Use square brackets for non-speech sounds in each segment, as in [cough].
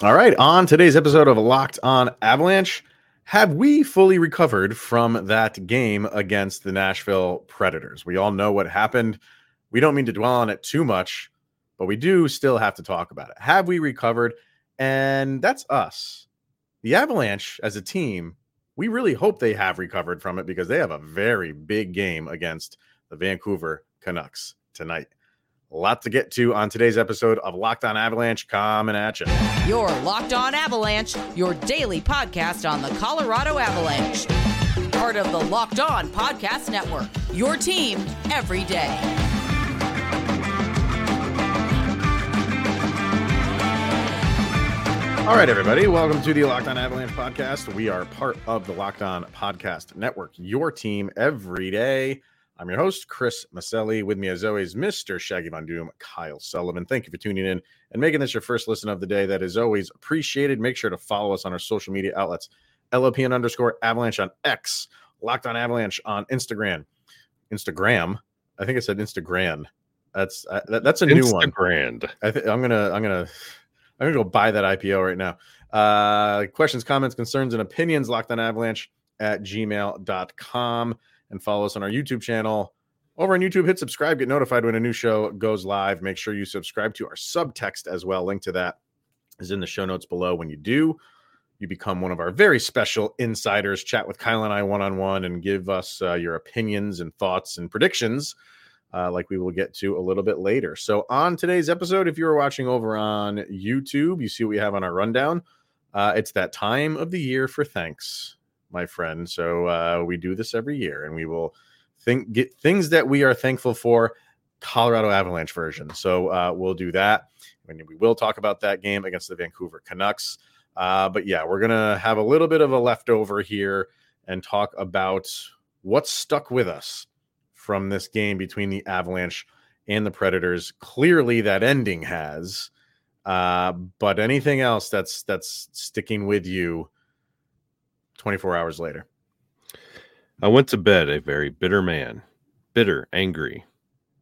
All right, on today's episode of Locked On Avalanche, have we fully recovered from that game against the Nashville Predators? We all know what happened. We don't mean to dwell on it too much, but we do still have to talk about it. Have we recovered? And that's us. The Avalanche as a team, we really hope they have recovered from it because they have a very big game against the Vancouver Canucks tonight. A lot to get to on today's episode of Locked On Avalanche coming at you. Your Locked On Avalanche, your daily podcast on the Colorado Avalanche. Part of the Locked On Podcast Network, your team every day. All right, everybody. Welcome to the Locked On Avalanche podcast. We are part of the Locked On Podcast Network, your team every day. I'm your host, Chris Maselli. With me, as always, Mr. Shaggy Von Doom, Kyle Sullivan. Thank you for tuning in and making this your first listen of the day. That is always appreciated. Make sure to follow us on our social media outlets LOPN underscore Avalanche on X, Locked on Avalanche on Instagram. Instagram. I think I said Instagram. That's uh, that, that's a new one. Instagram. I think I'm gonna I'm gonna I'm gonna go buy that IPO right now. Uh, questions, comments, concerns, and opinions. Locked on Avalanche at gmail.com and follow us on our YouTube channel. Over on YouTube, hit subscribe, get notified when a new show goes live. Make sure you subscribe to our subtext as well. Link to that is in the show notes below. When you do, you become one of our very special insiders. Chat with Kyle and I one on one and give us uh, your opinions and thoughts and predictions, uh, like we will get to a little bit later. So, on today's episode, if you're watching over on YouTube, you see what we have on our rundown. Uh, it's that time of the year for thanks my friend. So uh, we do this every year, and we will think get things that we are thankful for. Colorado Avalanche version. So uh, we'll do that. And we will talk about that game against the Vancouver Canucks. Uh, but yeah, we're gonna have a little bit of a leftover here and talk about what stuck with us from this game between the Avalanche and the Predators. Clearly, that ending has. Uh, but anything else that's that's sticking with you 24 hours later. I went to bed a very bitter man, bitter, angry.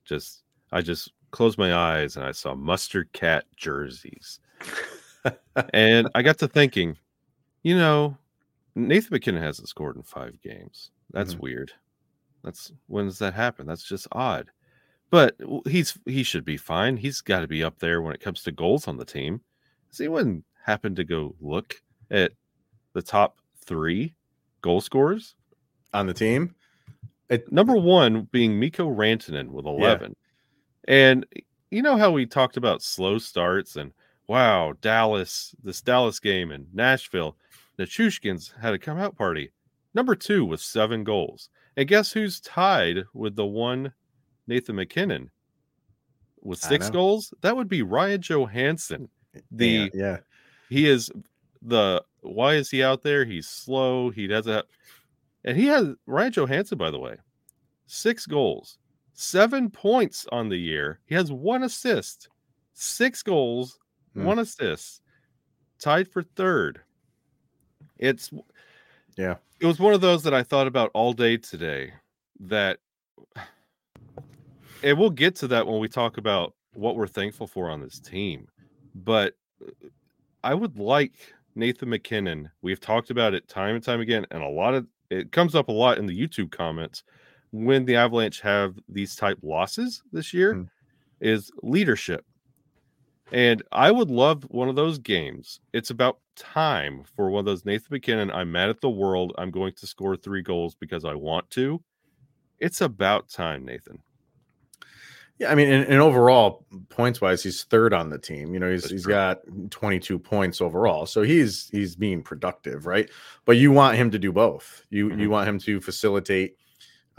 Just, I just closed my eyes and I saw mustard cat jerseys. [laughs] and I got to thinking, you know, Nathan MacKinnon hasn't scored in five games. That's mm-hmm. weird. That's when does that happen? That's just odd. But he's he should be fine. He's got to be up there when it comes to goals on the team. Has anyone happened to go look at the top three goal scorers on the team. It, number one being Mikko Rantanen with 11. Yeah. And you know how we talked about slow starts and wow, Dallas, this Dallas game in Nashville, the Chushkins had a come out party. Number two with seven goals. And guess who's tied with the one Nathan MacKinnon with six goals? That would be Ryan Johansen. The yeah, yeah. he is the why is he out there? He's slow. He doesn't have, and he has Ryan Johansen, by the way, six goals, seven points on the year. He has one assist, six goals, hmm. one assist, tied for third. It's yeah. It was one of those that I thought about all day today. That [sighs] and we'll get to that when we talk about what we're thankful for on this team. But I would like Nathan MacKinnon. We've talked about it time and time again, and a lot of it comes up a lot in the YouTube comments when the Avalanche have these type losses this year mm. is leadership. And I would love one of those games. It's about time for one of those Nathan MacKinnon. I'm mad at the world. I'm going to score three goals because I want to. It's about time, Nathan. Yeah, I mean, and, and overall points wise, he's third on the team. You know, he's That's he's true. got 22 points overall, so he's he's being productive, right? But you want him to do both. You mm-hmm. you want him to facilitate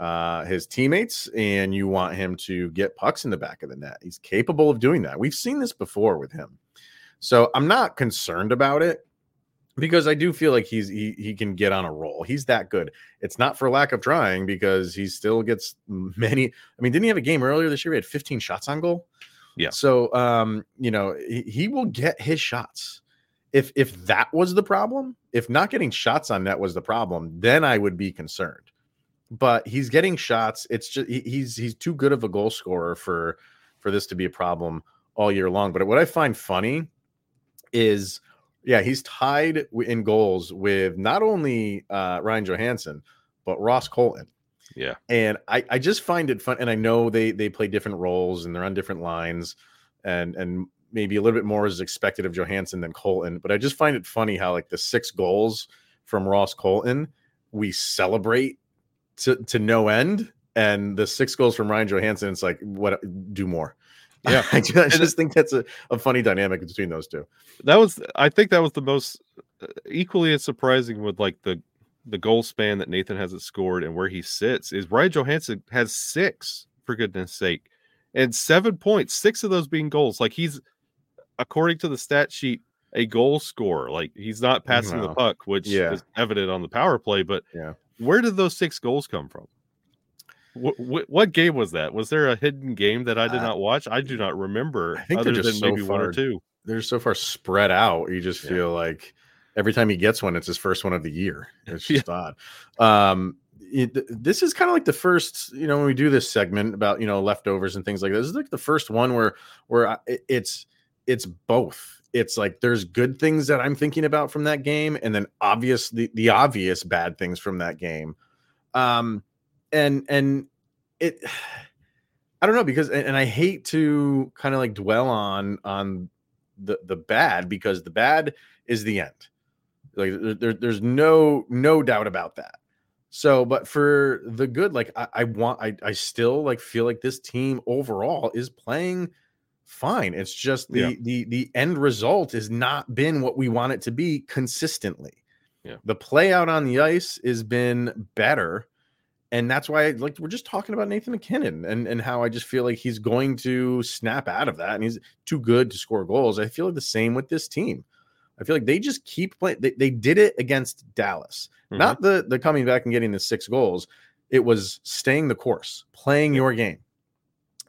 uh, his teammates, and you want him to get pucks in the back of the net. He's capable of doing that. We've seen this before with him, so I'm not concerned about it because I do feel like he's he he can get on a roll. He's that good. It's not for lack of trying because he still gets many. I mean, didn't he have a game earlier this year? He had 15 shots on goal. Yeah. So um, you know, he, he will get his shots. If if that was the problem, if not getting shots on net was the problem, then I would be concerned. But he's getting shots. It's just he, he's he's too good of a goal scorer for for this to be a problem all year long. But what I find funny is Yeah, he's tied in goals with not only uh, Ryan Johansen but Ross Colton. Yeah. And I, I just find it fun. And I know they they play different roles and they're on different lines, and and maybe a little bit more is expected of Johansen than Colton. But I just find it funny how like the six goals from Ross Colton we celebrate to to no end, and the six goals from Ryan Johansen, it's like what do more. [laughs] Yeah. [laughs] I just, I just think that's a, a funny dynamic between those two. That was I think that was the most uh, equally as surprising with like the the goal span that Nathan hasn't scored and where he sits is Ryan Johansen has six for goodness sake and seven points, six of those being goals. Like he's according to the stat sheet a goal scorer. Like he's not passing the puck, which Yeah. is evident on the power play. But Yeah. where did those six goals come from? What, what, game was that? Was there a hidden game that I did Uh, not watch? I do not remember. I think they're other just than so maybe one or far two. They're so far spread out. You just Yeah. feel like every time he gets one, it's his first one of the year. [laughs] It's Yeah. just odd. Um, it, this is kind of like the first, you know, when we do this segment about you know leftovers and things like this. This is like the first one where where I, it's it's both. It's like there's good things that I'm thinking about from that game, and then obvious the, the obvious bad things from that game. Um, and and it [sighs] I don't know because and, and I hate to kind of like dwell on on the the bad because the bad is the end. Like there, there- there's no no doubt about that. So, but for the good, like I, I want, I, I still like feel like this team overall is playing fine. It's just the Yeah. the the end result has not been what we want it to be consistently. Yeah. The play out on the ice has been better. And that's why like we're just talking about Nathan MacKinnon and, and how I just feel like he's going to snap out of that and he's too good to score goals. I feel like the same with this team. I feel like they just keep playing. They, they did it against Dallas, Mhm. not the the coming back and getting the six goals. It was staying the course, playing your game.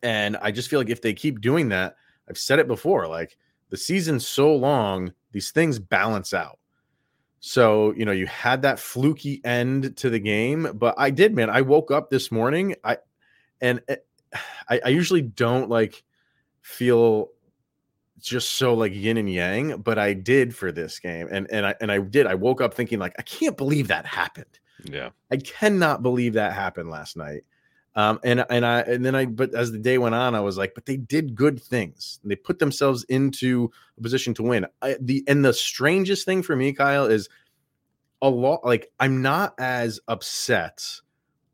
And I just feel like if they keep doing that, I've said it before, like the season's so long, these things balance out. So, you know, you had that fluky end to the game, but I did, man. I woke up this morning, I and eh, it- [sighs] I, I usually don't like feel just so like yin and yang, but I did for this game. And and I and I did. I woke up thinking like I can't believe that happened. Yeah. I cannot believe that happened last night. Um, and and I and then I but as the day went on, I was like, but they did good things. They put themselves into a position to win. I, the and the strangest thing for me, Kyle, is a lot. Like I'm not as upset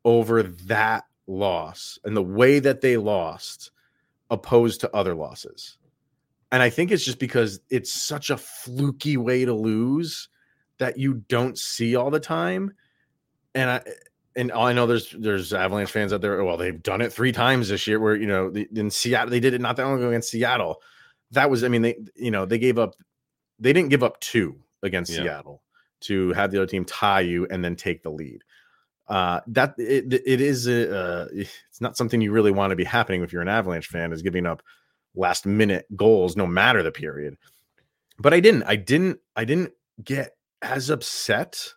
over that loss and the way that they lost, opposed to other losses. And I think it's just because it's such a fluky way to lose that you don't see all the time. And I and I know there's there's Avalanche fans out there. Well, they've done it three times this year. Where you know the- in Seattle they did it not that long ago against Seattle. That was I mean they you know they gave up they didn't give up two against Yeah. Seattle to have the other team tie you and then take the lead. Uh, that it, it is a, uh, it's not something you really want to be happening if you're an Avalanche fan is giving up last minute goals no matter the period. But I didn't. I didn't. I didn't get as upset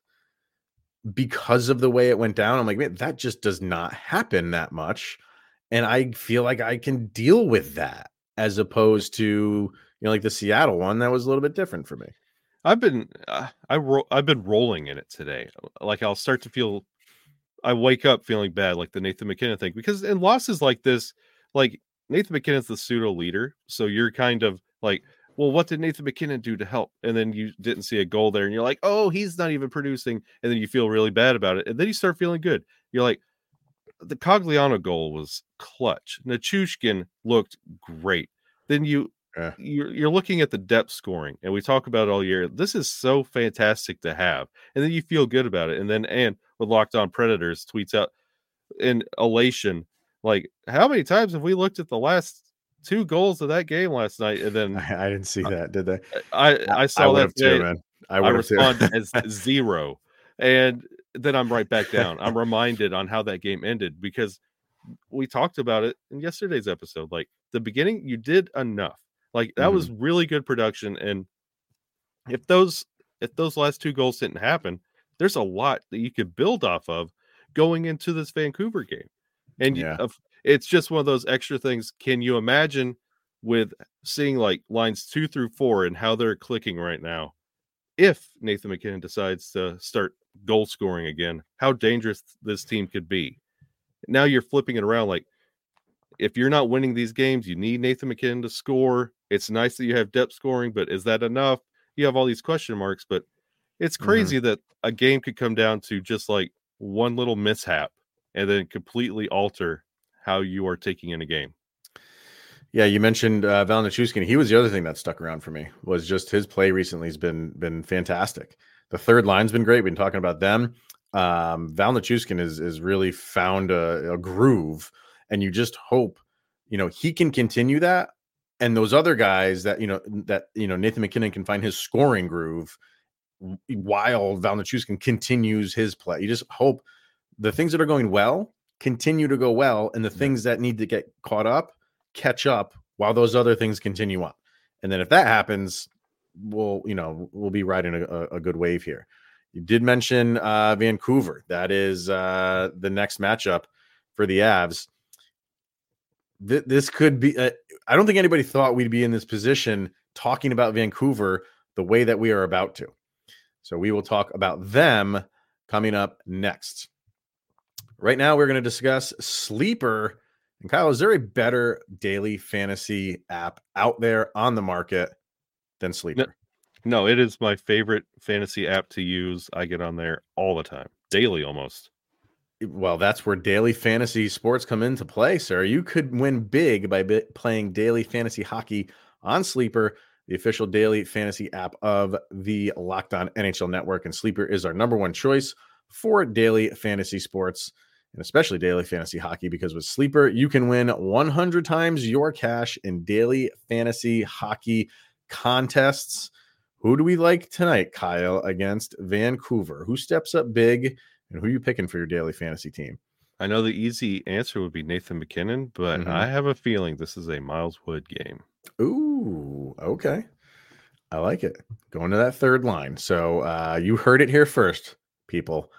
because of the way it went down. I'm like, man, that just does not happen that much. And I feel like I can deal with that as opposed to, you know, like the Seattle one that was a little bit different for me. I've been uh, I ro- I've been rolling in it today. Like I'll start to feel I wake up feeling bad, like the Nathan MacKinnon thing, because in losses like this, like Nathan MacKinnon's the pseudo leader, so you're kind of like, well, what did Nathan MacKinnon do to help? And then you didn't see a goal there, and you're like, oh, he's not even producing, and then you feel really bad about it, and then you start feeling good. You're like, the Cogliano goal was clutch. Nichushkin looked great. Then you Yeah. you're you're looking at the depth scoring, and we talk about it all year. This is so fantastic to have, and then you feel good about it. And then and with Locked On Predators tweets out in elation, like how many times have we looked at the last two goals of that game last night? And then I, I didn't see uh, that, did they? I I saw that today. too, man. I I respond as [laughs] zero, and then I'm right back down. I'm [laughs] reminded on how that game ended because we talked about it in yesterday's episode. Like the beginning, you did enough. Like that was mm-hmm. really good production, and if those if those last two goals didn't happen, there's a lot that you could build off of going into this Vancouver game. And you- Yeah. of- it's just one of those extra things. Can you imagine with seeing like lines two through four and how they're clicking right now? if Nathan MacKinnon decides to start goal scoring again, how dangerous this team could be. Now you're flipping it around like if you're not winning these games, you need Nathan MacKinnon to score. It's nice that you have depth scoring, but is that enough? You have all these question marks, but it's Mhm. crazy that a game could come down to just like one little mishap and then completely alter how you are taking in a game. Yeah, you mentioned uh, Val Nichushkin. He was the other thing that stuck around for me was just his play recently has been been fantastic. The third line's been great. We've been talking about them. Um, Val Nichushkin is is really found a, a groove, and you just hope you know he can continue that. And those other guys that you know that you know Nathan MacKinnon can find his scoring groove while Val Nichushkin continues his play. You just hope the things that are going well continue to go well, and the things that need to get caught up catch up while those other things continue on. And then if that happens, we'll you know we'll be riding a, a- good wave here. You did mention uh, Vancouver. That is uh, the next matchup for the Avs. Th- this could be. Uh, I don't think anybody thought we'd be in this position talking about Vancouver the way that we are about to. So we will talk about them coming up next. Right now, we're going to discuss Sleeper. And Kyle, is there a better daily fantasy app out there on the market than Sleeper? No, it is my favorite fantasy app to use. I get on there all the time, daily almost. Well, that's where daily fantasy sports come into play, sir. You could win big by bi- playing daily fantasy hockey on Sleeper, the official daily fantasy app of the Locked On NHL Network. And Sleeper is our number one choice for daily fantasy sports and especially daily fantasy hockey because with Sleeper, you can win 100 times your cash in daily fantasy hockey contests. Who do we like tonight, Kyle, against Vancouver? Who steps up big and who are you picking for your daily fantasy team? I know the easy answer would be Nathan MacKinnon, but Mhm. I have a feeling this is a Miles Wood game. Ooh, okay. I like it. Going to that third line. So uh, you heard it here first, people.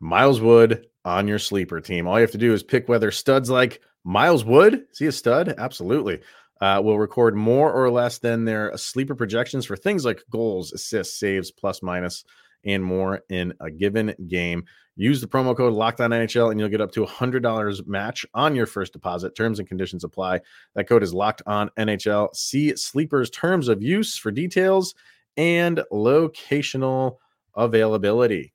Miles Wood on your sleeper team. All you have to do is pick whether studs like Miles Wood, is he a stud? Absolutely. Uh, will record more or less than their sleeper projections for things like goals, assists, saves, plus minus, and more in a given game. Use the promo code Locked On NHL and you'll get up to a hundred dollars match on your first deposit. Terms and conditions apply. That code is locked on NHL. See Sleeper's terms of use for details and locational availability.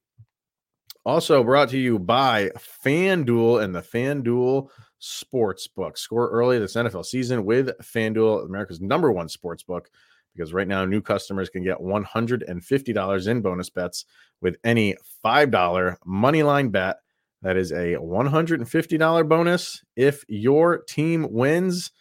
Also brought to you by FanDuel and the FanDuel Sportsbook. Score early this NFL season with FanDuel, America's number one sportsbook, because right now new customers can get $150 in bonus bets with any $5 money line bet. That is a $150 bonus if your team wins.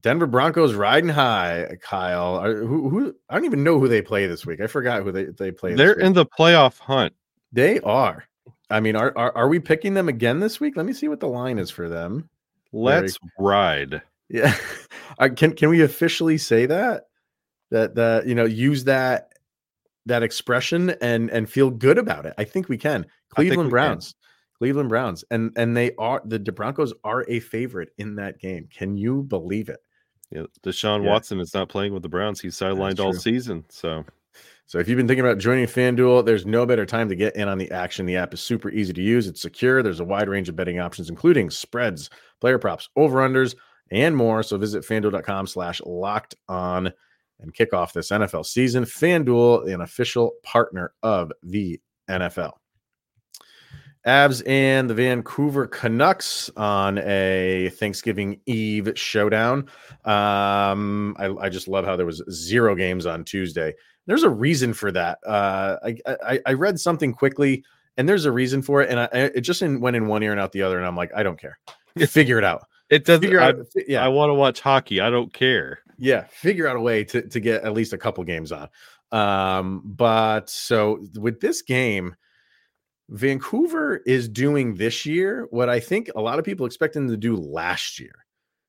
Denver Broncos riding high, Kyle. Who, who I don't even know who they play this week. I forgot who they, they play. They're week. in the playoff hunt. They are. I mean, are, are are we picking them again this week? Let me see what the line is for them. Let's ride. Yeah, [laughs] can can we officially say that that that you know use that that expression and and feel good about it? I think we can. Cleveland we can. Browns, Cleveland Browns, and and they are the Broncos are a favorite in that game. Can you believe it? Yeah, Deshaun Yeah. Watson is not playing with the Browns. He's sidelined all season. So So if you've been thinking about joining FanDuel, there's no better time to get in on the action. The app is super easy to use. It's secure. There's a wide range of betting options, including spreads, player props, over-unders, and more. So visit fanduel.com slash locked on and kick off this NFL season. FanDuel, an official partner of the NFL. Avs and the Vancouver Canucks on a Thanksgiving Eve showdown. Um, I, I just love how there was zero games on Tuesday. There's a reason for that. Uh, I, I I read something quickly, and there's a reason for it, and I, it just in, went in one ear and out the other, and I'm like, I don't care. Figure it out. it doesn't. Figure I, yeah, I want to watch hockey. I don't care. yeah figure out a way to, to get at least a couple games on um but so with this game vancouver is doing this year what i think a lot of people expect them to do last year.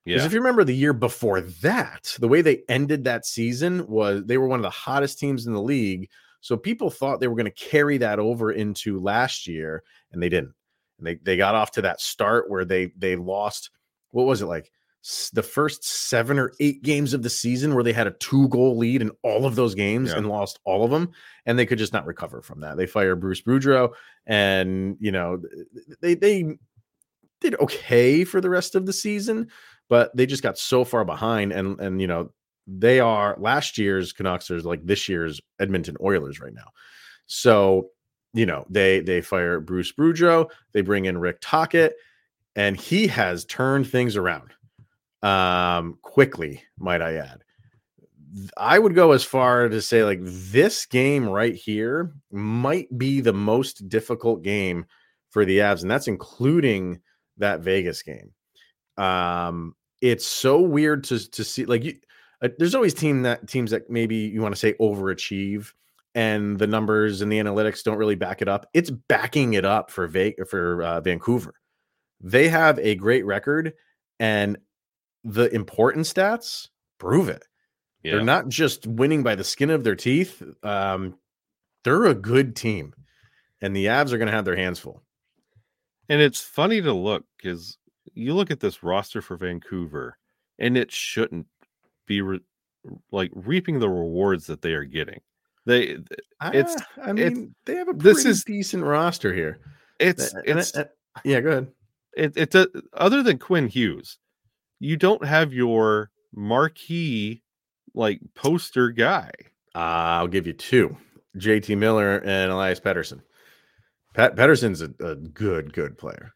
Because Yeah. if you remember the year before that the way they ended that season was they were one of the hottest teams in the league. So people thought they were going to carry that over into last year and they didn't. And they, they got off to that start where they they lost what was it like the first seven or eight games of the season where they had a two goal lead in all of those games Yeah. and lost all of them, and they could just not recover from that. They fire Bruce Boudreau, and you know they they did okay for the rest of the season, but they just got so far behind, and and you know they are last year's Canucks are like this year's Edmonton Oilers right now. So you know they they fire Bruce Boudreau, they bring in Rick Tocchet, and he has turned things around um quickly might i add. I would go as far to say like this game right here might be the most difficult game for the avs and that's including that vegas game. Um it's so weird to to see like you uh, there's always team that teams that maybe you want to say overachieve and the numbers and the analytics don't really back it up. It's backing it up for Ve- for uh, vancouver. They have a great record and the important stats prove it. Yeah. They're not just winning by the skin of their teeth. Um, they're a good team, and the Avs are going to have their hands full. And it's funny to look because you look at this roster for Vancouver, and it shouldn't be re- like reaping the rewards that they are getting. They, It's- Ah, I it's- mean, they have a this is- decent roster here. it's it's yeah, go ahead. it, it's a, other than Quinn Hughes, you don't have your marquee like poster guy. Uh, I'll give you two: JT Miller and Elias Pettersson. Pat Pettersson's a, a good, good player.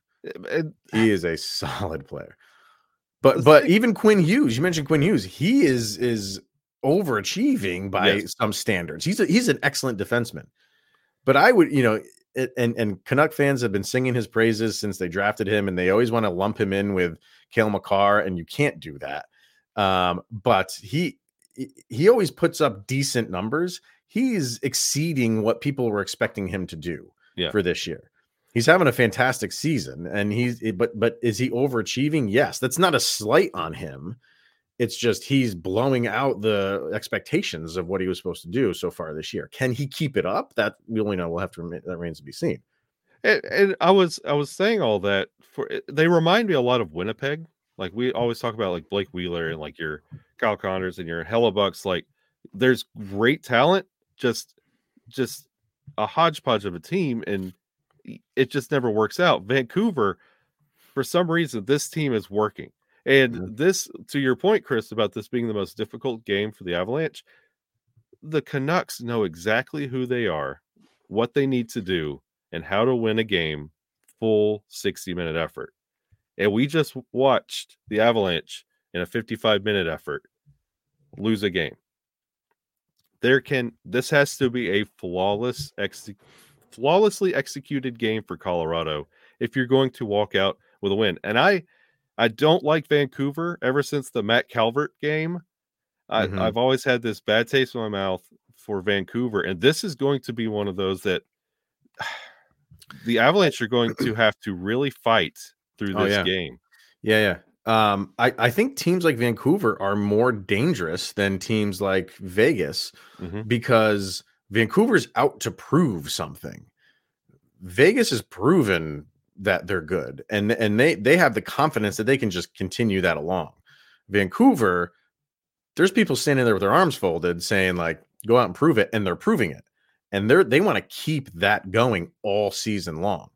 And He is a [laughs] solid player. But but thing- even Quinn Hughes, you mentioned Quinn Hughes, he is is overachieving by Yes. some standards. He's a, he's an excellent defenseman. But I would, you know, and and Canuck fans have been singing his praises since they drafted him, and they always want to lump him in with Cale Makar, and you can't do that. Um, but he he- always puts up decent numbers. He's exceeding what people were expecting him to do Yeah. for this year. He's having a fantastic season, and he's but but is he overachieving? Yes, that's not a slight on him. It's just he's blowing out the expectations of what he was supposed to do so far this year. Can he keep it up? That we only know. We'll have to remain, that remains to be seen. and, and I was I was saying all that for they remind me a lot of Winnipeg. Like we always talk about like Blake Wheeler and like your Kyle Connors and your Hellebuycks. Like there's great talent, just just a hodgepodge of a team, and it just never works out. Vancouver, for some reason, this team is working. And Mhm. this, to your point, Chris, about this being the most difficult game for the Avalanche, the Canucks know exactly who they are, what they need to do, and how to win a game full 60 minute effort. And we just watched the Avalanche in a 55 minute effort lose a game. There can this has to be a flawless ex, flawlessly executed game for Colorado if you're going to walk out with a win. And I I don't like Vancouver ever since the Matt Calvert game. I, Mhm. I've always had this bad taste in my mouth for Vancouver, and this is going to be one of those that [sighs] the Avalanche are going to have to really fight through Oh, this yeah. game. Yeah, yeah. Um, I, I think teams like Vancouver are more dangerous than teams like Vegas Mhm. because Vancouver's out to prove something. Vegas has proven that they're good and and they they have the confidence that they can just continue that along. Vancouver, there's people standing there with their arms folded saying like go out and prove it and they're proving it. And they're they want to keep that going all season long.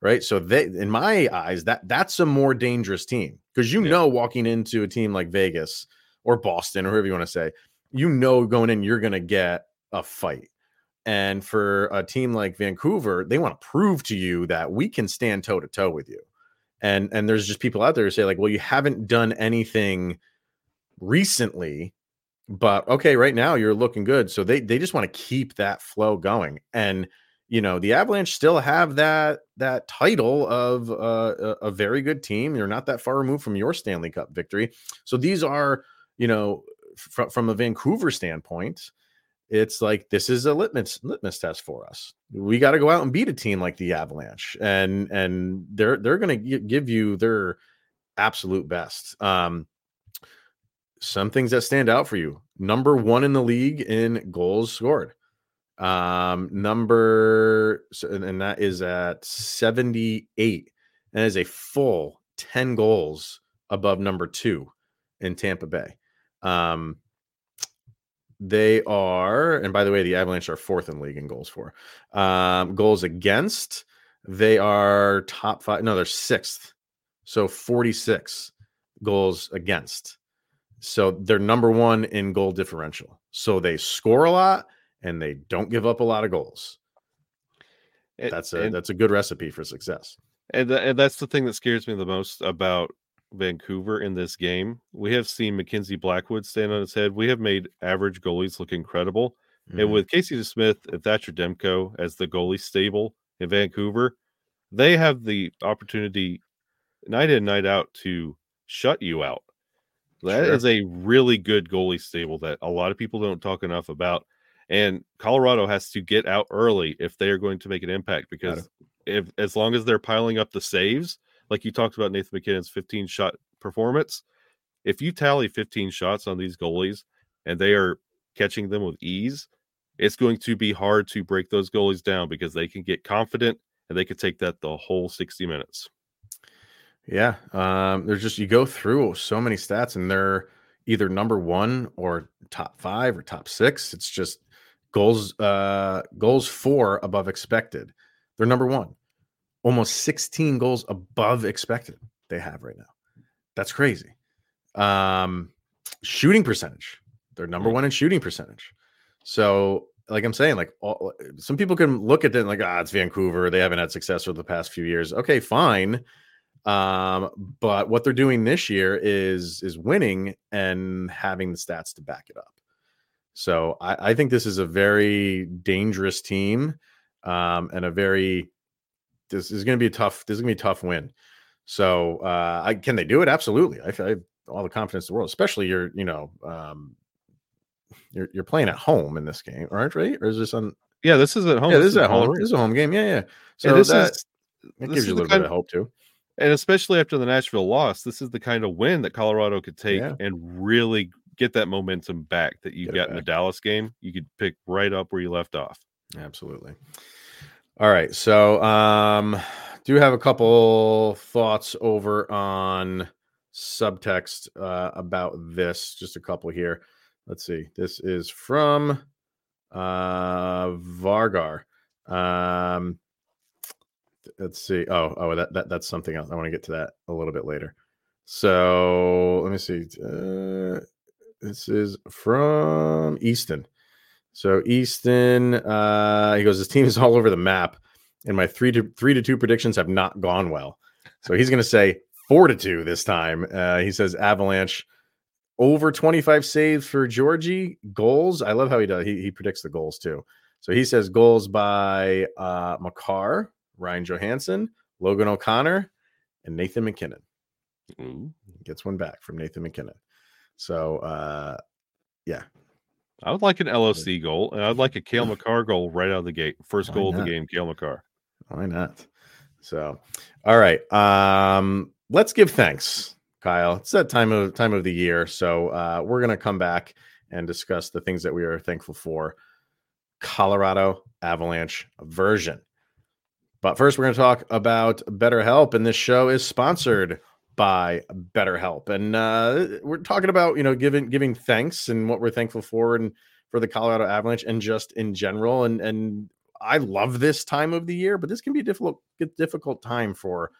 Right? So they in my eyes that that's a more dangerous team because you Yeah. know walking into a team like Vegas or Boston or whoever you want to say, you know going in you're going to get a fight. And for a team like Vancouver, they want to prove to you that we can stand toe to toe with you. And and there's just people out there who say like, well, you haven't done anything recently, but okay, right now you're looking good. So they they just want to keep that flow going. And you know, the Avalanche still have that that title of uh, a, a very good team. You're not that far removed from your Stanley Cup victory. So these are, you know, from from a Vancouver standpoint, it's like this is a litmus litmus test for us. We got to go out and beat a team like the Avalanche, and and they're they're going to give you their absolute best. Um, some things that stand out for you: number one in the league in goals scored. Um, number and, that is at seventy eight, and is a full ten goals above number two in Tampa Bay. Um, they are, and by the way, the Avalanche are fourth in league in goals for. Um, goals against, they are top five. No, they're sixth. So 46 goals against. So they're number one in goal differential. So they score a lot and they don't give up a lot of goals. And- That's a and- that's a good recipe for success. And, th- and that's the thing that scares me the most about Vancouver in this game. We have seen Mackenzie Blackwood stand on his head. We have made average goalies look incredible. Mhm. And with Casey DeSmith and Thatcher Demko as the goalie stable in Vancouver, they have the opportunity night in, night out to shut you out. That Sure. is a really good goalie stable that a lot of people don't talk enough about. And Colorado has to get out early if they are going to make an impact because if as long as they're piling up the saves, like you talked about Nathan MacKinnon's 15 shot performance, if you tally 15 shots on these goalies and they are catching them with ease, it's going to be hard to break those goalies down because they can get confident and they could take that the whole 60 minutes. Yeah, um, there's just you go through so many stats, and they're either number one or top five or top six. It's just goals, uh, goals four above expected. They're number one, almost 16 goals above expected. They have right now. That's crazy. Um, shooting percentage. They're number Mm. one in shooting percentage. So, like I'm saying, like all, some people can look at it and like, ah, it's Vancouver. They haven't had success for the past few years. Okay, fine um but what they're doing this year is is winning and having the stats to back it up so i, I think this is a very dangerous team um and a very this is going to be a tough this is going to be a tough win so uh I, can they do it absolutely I, I have all the confidence in the world especially you're you know um you're, you're playing at home in this game aren't right or is this on Yeah, this is at home. yeah this is at home this is a home game yeah yeah so And this that, is that this gives you a little bit of hope too and especially after the Nashville loss, this is the kind of win that Colorado could take Yeah. and really get that momentum back that you Get got in the. Dallas game. You could pick right up where you left off. Absolutely. All right. So um do have a couple thoughts over on subtext uh about this. Just a couple here. Let's see. This is from uh Vargar. Um let's see. Oh, oh that, that that's something else. I want to get to that a little bit later. So let me see. Uh this is from Easton. So Easton, uh, he goes, his team is all over the map, and my three to three to two predictions have not gone well. So he's going to say four to two this time. Uh, he says Avalanche over 25 saves for Georgiev goals. I love how he does. He, he predicts the goals too. So he says goals by uh, Makar, Ryan Johansen, Logan O'Connor, and Nathan MacKinnon. Gets one back from Nathan MacKinnon. So uh, yeah, I would like an LOC goal, and I'd like a Cale [laughs] Makar goal right out of the gate. First Why goal of the game, Cale Makar. Why not? So, all right. Um, let's give thanks, Kyle. It's that time of time of the year, so uh, we're gonna come back and discuss the things that we are thankful for. Colorado Avalanche version. But first, we're going to talk about BetterHelp, and this show is sponsored by BetterHelp. And uh, we're talking about you know giving giving thanks and what we're thankful for, and for the Colorado Avalanche, and just in general. And and I love this time of the year, but this can be a difficult difficult time for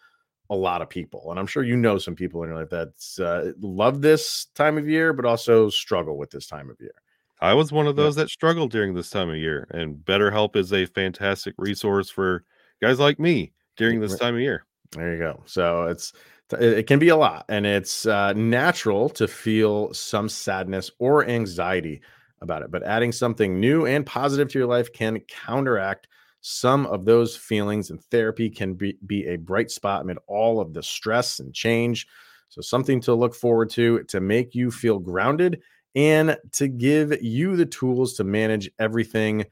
a lot of people. And I'm sure you know some people in your life that's uh, love this time of year, but also struggle with this time of year. I was one of those that struggled during this time of year, and BetterHelp is a fantastic resource for guys like me during this time of year. There you go. So it's it can be a lot, and it's uh, natural to feel some sadness or anxiety about it. But adding something new and positive to your life can counteract some of those feelings, and therapy can be, be a bright spot amid all of the stress and change. So something to look forward to to make you feel grounded and to give you the tools to manage everything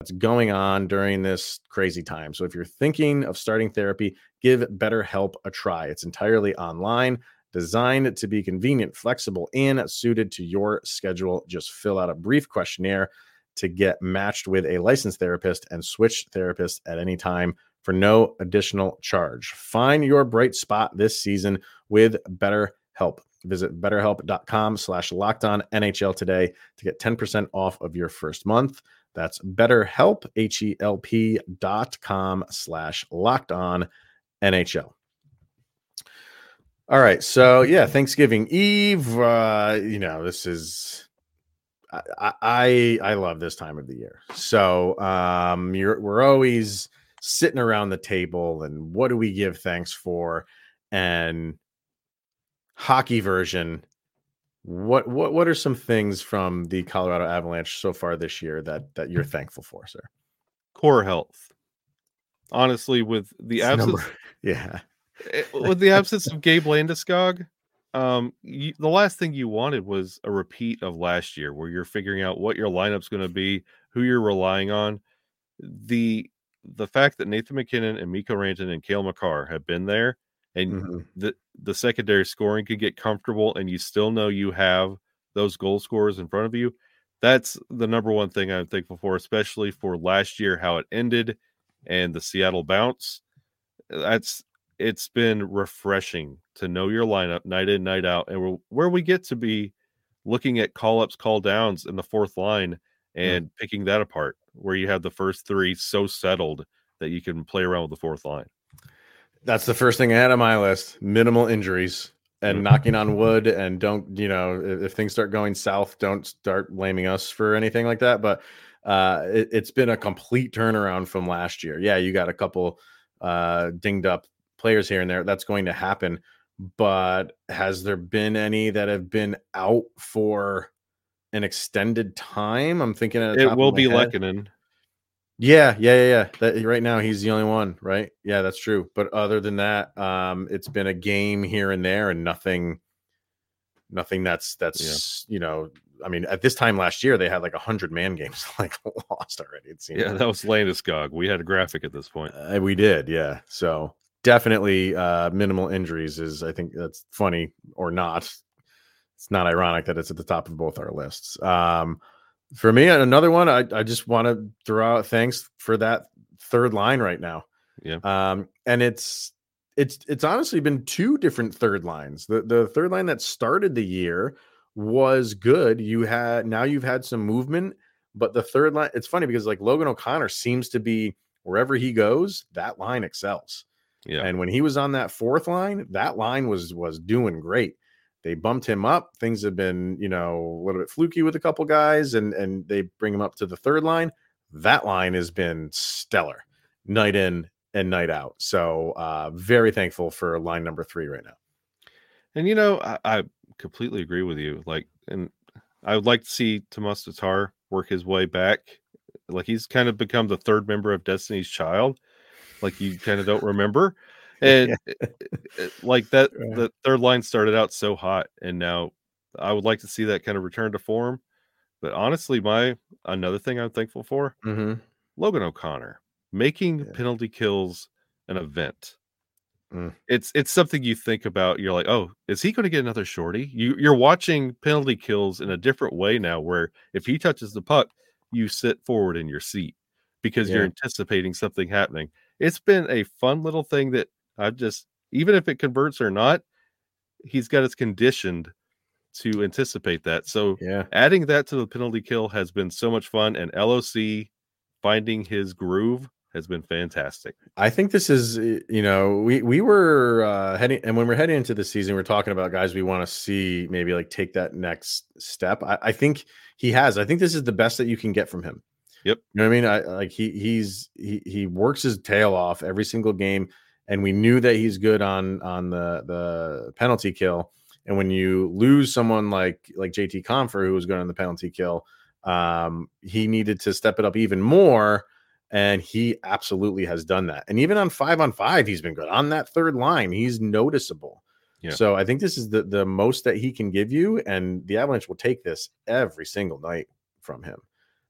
that's going on during this crazy time. So if you're thinking of starting therapy, give BetterHelp a try. It's entirely online, designed to be convenient, flexible, and suited to your schedule. Just fill out a brief questionnaire to get matched with a licensed therapist and switch therapist at any time for no additional charge. Find your bright spot this season with BetterHelp. Visit betterhelp.com slash locked on NHL today to get 10% off of your first month. That's betterhelp, H-E-L-P dot com slash locked on NHL. All right. So yeah, Thanksgiving Eve. Uh, you know, this is I, I I love this time of the year. So um we're always sitting around the table and what do we give thanks for? And hockey version, what what what are some things from the Colorado Avalanche so far this year that that you're thankful for, sir? Core health. Honestly, with the absence number- [laughs] yeah. eh, with the absence of Gabe Landeskog, um, you, the last thing you wanted was a repeat of last year, where you're figuring out what your lineup's going to be, who you're relying on. The the fact that Nathan MacKinnon and Mikko Ranton and Cale Makar have been there, and Mhm. the the secondary scoring could get comfortable, and you still know you have those goal scorers in front of you. That's the number one thing I'm thankful for, especially for last year how it ended and the Seattle bounce. That's it's been refreshing to know your lineup night in, night out, and we're, where we get to be looking at call ups, call downs in the fourth line and picking that apart, where you have the first three so settled that you can play around with the fourth line. That's the first thing I had on my list. Minimal injuries and Mhm. knocking on wood. And don't, you know, if, if things start going south, don't start blaming us for anything like that. But uh, it, it's been a complete turnaround from last year. Yeah, you got a couple uh, dinged up players here and there. That's going to happen. But has there been any that have been out for an extended time? I'm thinking at the It top of will be head. Yeah, yeah, yeah, yeah. That, right now he's the only one, right? Yeah, that's true. But other than that, um, it's been a game here and there, and nothing, nothing that's that's you know. I mean, at this time last year, they had like a hundred man games [laughs] like lost already. It seems. Yeah, that was Landeskog. We had a graphic at this point. Uh, we did, yeah. So definitely uh minimal injuries is I think that's funny or not. It's not ironic that it's at the top of both our lists. Um for me, another one, I, I just want to throw out thanks for that third line right now. Yeah. Um, and it's it's it's honestly been two different third lines. The the third line that started the year was good. You had now you've had some movement, but the third line, it's funny because like Logan O'Connor seems to be wherever he goes, that line excels. Yeah. And when he was on that fourth line, that line was was doing great. They bumped him up. Things have been, you know, a little bit fluky with a couple guys, and and they bring him up to the third line. That line has been stellar, night in and night out. So uh very thankful for line number three right now. And you know, I, I completely agree with you. Like, and I would like to see Tomas Tatar work his way back. Like he's kind of become the third member of Destiny's Child. Like you kind of don't remember. And it- [laughs] it- like that, Right. the third line started out so hot, and now I would like to see that kind of return to form. But honestly, my another thing I'm thankful for Mm-hmm. Logan O'Connor making Yeah. penalty kills an event. Mm. It's it's something you think about. You're like, oh, is he going to get another shorty? You you're watching penalty kills in a different way now. Where if he touches the puck, you sit forward in your seat because you're anticipating something happening. It's been a fun little thing that I've just even if it converts or not, he's got us conditioned to anticipate that. So Yeah. adding that to the penalty kill has been so much fun and LOC finding his groove has been fantastic. I think this is, uh, you know, we we were uh, heading, and when we're heading into the season, we're talking about guys we want to see maybe like take that next step. I, I think he has. I think this is the best that you can get from him. Yep. You know what I mean? I like he he's he he works his tail off every single game, and we knew that he's good on on the the penalty kill. And when you lose someone like like JT Compher, who was good on the penalty kill, um, he needed to step it up even more and he absolutely has done that. And even on five on five, he's been good. On that third line, he's noticeable. Yeah. So I think this is the the most that he can give you, and the Avalanche will take this every single night from him.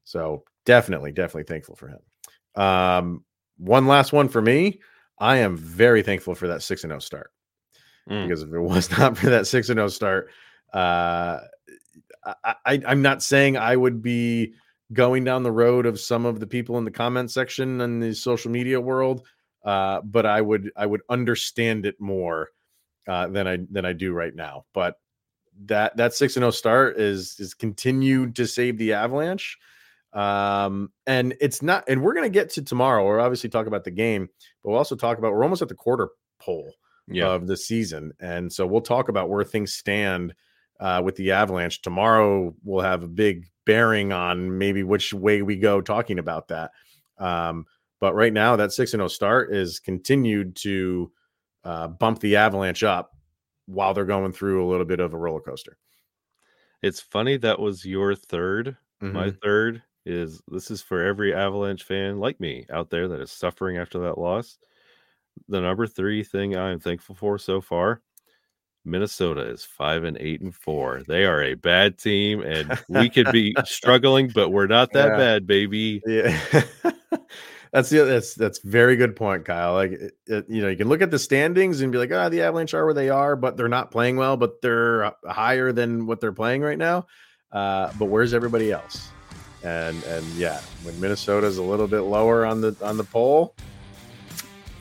So definitely, definitely thankful for him. Um, one last one for me. I am very thankful for that six and zero start Mm. because if it was [laughs] not for that six and zero start, uh, I, I, I'm not saying I would be going down the road of some of the people in the comment section in the social media world, uh, but I would I would understand it more uh, than I than I do right now. But that that six and zero start is is continued to save the Avalanche. Um, and it's not, and we're gonna get to tomorrow. We're obviously talk about the game, but we'll also talk about we're almost at the quarter pole Yeah. of the season, and so we'll talk about where things stand uh, with the Avalanche tomorrow. we'll have a big bearing on maybe which way we go talking about that. Um, but right now, that six and zero start is continued to uh, bump the Avalanche up while they're going through a little bit of a roller coaster. It's funny that was your 3rd My Mhm. third is this is for every Avalanche fan like me out there that is suffering after that loss. The number three thing I am thankful for so far Minnesota is five and eight and four. They are a bad team, and we could be [laughs] struggling, but we're not that Yeah. bad, baby. Yeah. [laughs] That's the that's that's very good point, Kyle. Like it, it- you know, you can look at the standings and be like, ah, the Avalanche are where they are, but they're not playing well, but they're uh, higher than what they're playing right now. Uh, but where's everybody else? And and yeah, when Minnesota's a little bit lower on the on the poll,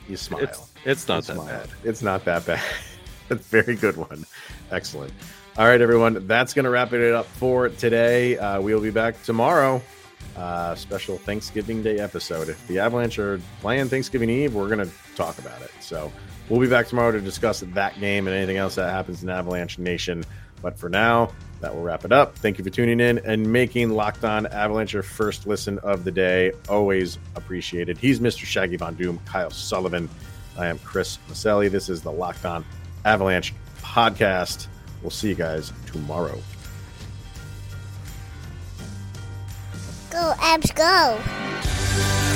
you smile. It's it's not You that smile. bad. It's not that bad. [laughs] That's very good one. Excellent. All right, everyone. That's going to wrap it up for today. Uh, we'll be back tomorrow. Uh, special Thanksgiving Day episode. If the Avalanche are playing Thanksgiving Eve, we're going to talk about it. So we'll be back tomorrow to discuss that game and anything else that happens in Avalanche Nation. But for now, that will wrap it up. Thank you for tuning in and making Locked On Avalanche your first listen of the day. Always appreciated. He's Mr. Shaggy Von Doom, Kyle Sullivan. I am Chris Maselli. This is the Locked On Avalanche podcast. We'll see you guys tomorrow. Go, Avs, go.